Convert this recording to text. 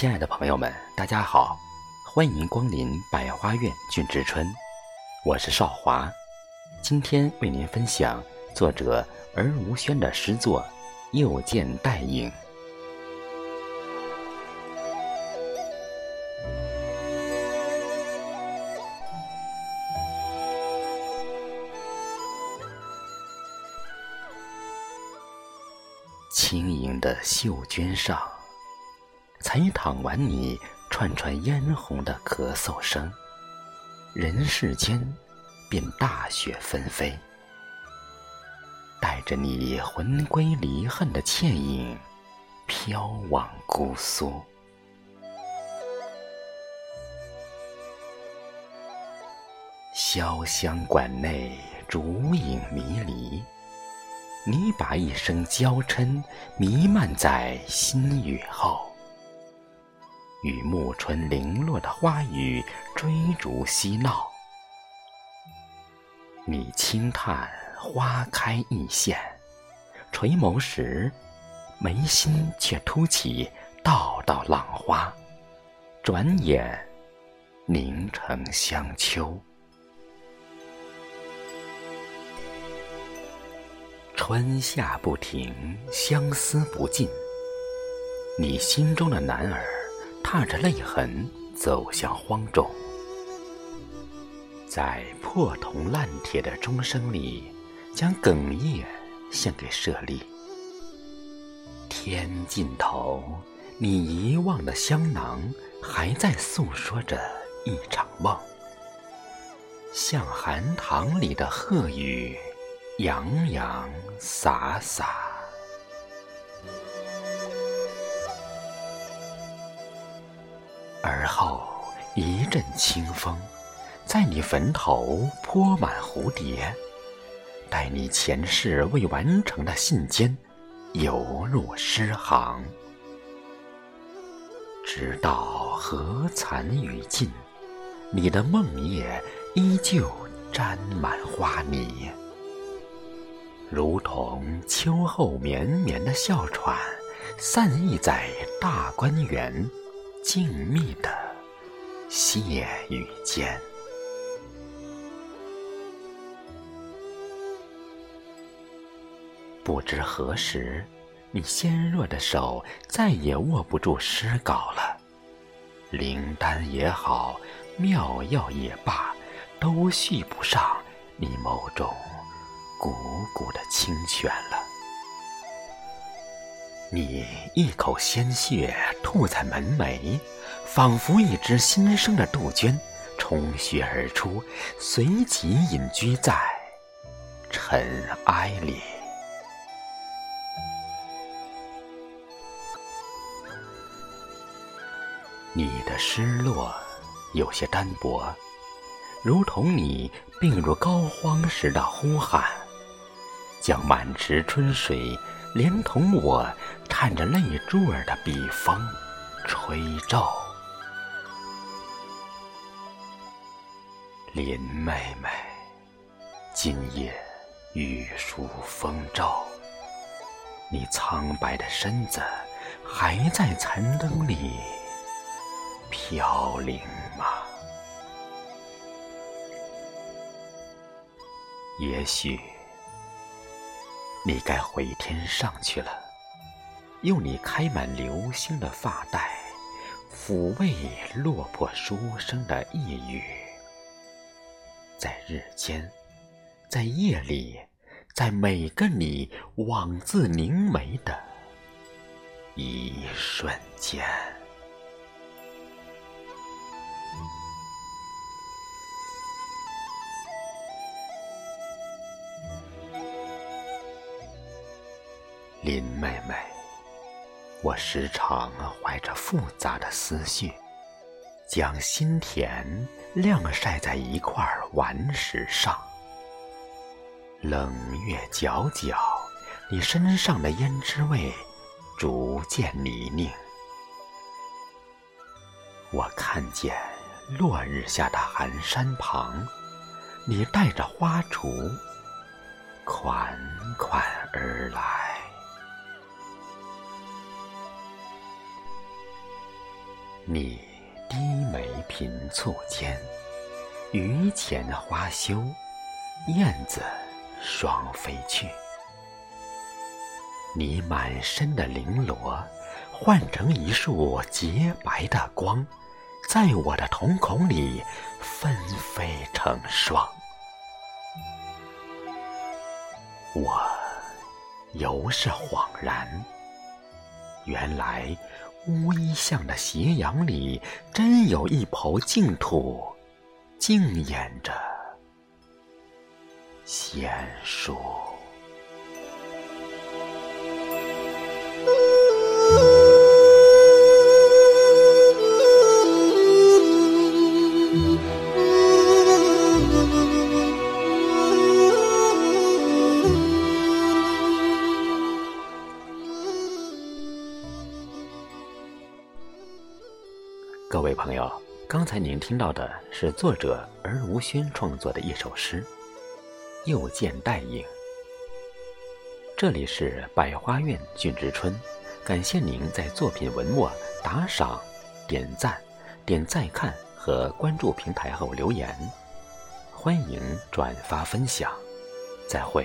亲爱的朋友们，大家好，欢迎光临百花苑俊之春，我是少华，今天为您分享作者儿无轩的诗作《又见黛影》。轻盈的绣绢上，才淌完你串串嫣红的咳嗽声，人世间便大雪纷飞，带着你魂归离恨的倩影，飘往姑苏。潇湘馆内，烛影迷离。你把一生娇嗔弥漫在心雨后，与暮春零落的花语追逐嬉闹。你轻叹花开易谢，垂眸时，眉心却凸起道道浪花，转眼凝成香秋。春夏不停，相思不尽。你心中的男儿，踏着泪痕走向荒冢，在破铜烂铁的钟声里，将哽咽献给舍利。天尽头，你遗忘的香囊，还在诉说着一场梦，像寒塘里的鹤语。洋洋洒洒，而后一阵清风，在你坟头泼满蝴蝶，待你前世未完成的信笺犹入诗行，直到荷残雨尽，你的梦魇依旧沾满花泥。如同秋后绵绵的哮喘，散逸在大观园静谧的谢雨间。不知何时，你纤弱的手再也握不住诗稿了。灵丹也好，妙药也罢，都续不上你眸中。汩汩的清泉了，你一口鲜血吐在门楣，仿佛一只新生的杜鹃，冲血而出，随即隐居在尘埃里。你的失落有些单薄，如同你病入膏肓时的呼喊。将满池春水，连同我看着泪珠儿的笔锋，吹皱。林妹妹，今夜雨疏风骤，你苍白的身子还在残灯里飘零吗？也许。你该回天上去了，用你开满流星的发带，抚慰落魄书生的呓语。在日间，在夜里，在每个你枉自凝眉的一瞬间。林妹妹，我时常怀着复杂的思绪，将心田晾晒在一块顽石上。冷月皎皎，你身上的胭脂味逐渐泥泞。我看见落日下的寒山旁，你带着花锄，款你低眉频蹙间，榆钱花羞，燕子双飞去。你满身的绫罗，换成一束洁白的光，在我的瞳孔里纷飞成双。我犹是恍然，原来乌衣巷的斜阳里，真有一抔净土，静掩着闲书。各位朋友，刚才您听到的是作者儿无轩创作的一首诗《又见带影》。这里是百花苑俊之春，感谢您在作品文末打赏、点赞、点再看和关注平台后留言，欢迎转发分享，再会。